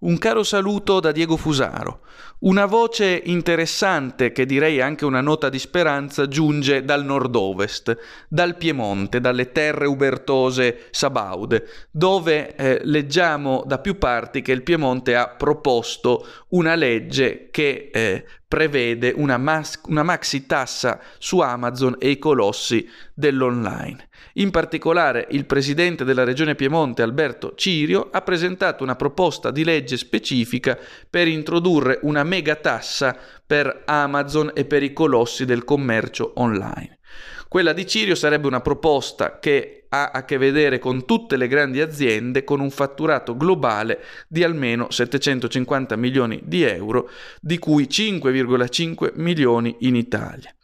Un caro saluto da Diego Fusaro. Una voce interessante, che direi anche una nota di speranza, giunge dal nord-ovest, dal Piemonte, dalle terre ubertose sabaude, dove eh, leggiamo da più parti che il Piemonte ha proposto una legge che eh, prevede una, mas- una maxi tassa su Amazon e i colossi dell'online. In particolare il presidente della regione Piemonte Alberto Cirio ha presentato una proposta di legge specifica per introdurre una megatassa per Amazon e per i colossi del commercio online. Quella di Cirio sarebbe una proposta che ha a che vedere con tutte le grandi aziende con un fatturato globale di almeno 750 milioni di euro, di cui 5,5 milioni in Italia.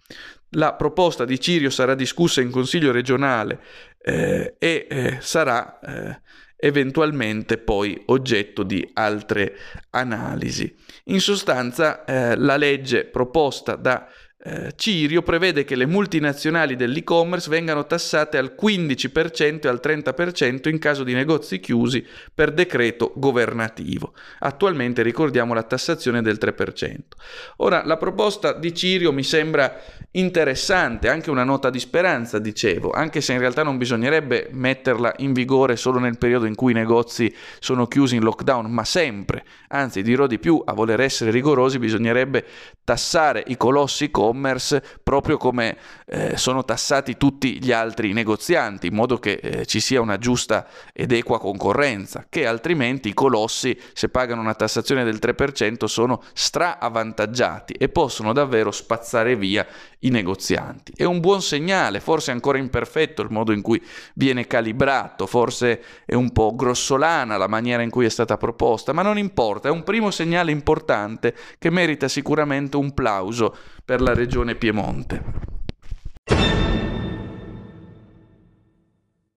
La proposta di Cirio sarà discussa in Consiglio regionale eh, e eh, sarà eh, eventualmente poi oggetto di altre analisi. In sostanza, eh, la legge proposta da eh, Cirio prevede che le multinazionali dell'e-commerce vengano tassate al 15% e al 30% in caso di negozi chiusi per decreto governativo. Attualmente ricordiamo la tassazione del 3%. Ora, la proposta di Cirio mi sembra interessante, anche una nota di speranza, dicevo, anche se in realtà non bisognerebbe metterla in vigore solo nel periodo in cui i negozi sono chiusi in lockdown, ma sempre. Anzi, dirò di più, a voler essere rigorosi bisognerebbe tassare i colossi e-commerce proprio come eh, sono tassati tutti gli altri negozianti, in modo che eh, ci sia una giusta ed equa concorrenza, che altrimenti i colossi, se pagano una tassazione del 3%, sono stra-avvantaggiati e possono davvero spazzare via i negozianti. È un buon segnale, forse ancora imperfetto il modo in cui viene calibrato, forse è un po' grossolana la maniera in cui è stata proposta, ma non importa, è un primo segnale importante che merita sicuramente un plauso per la regione Piemonte.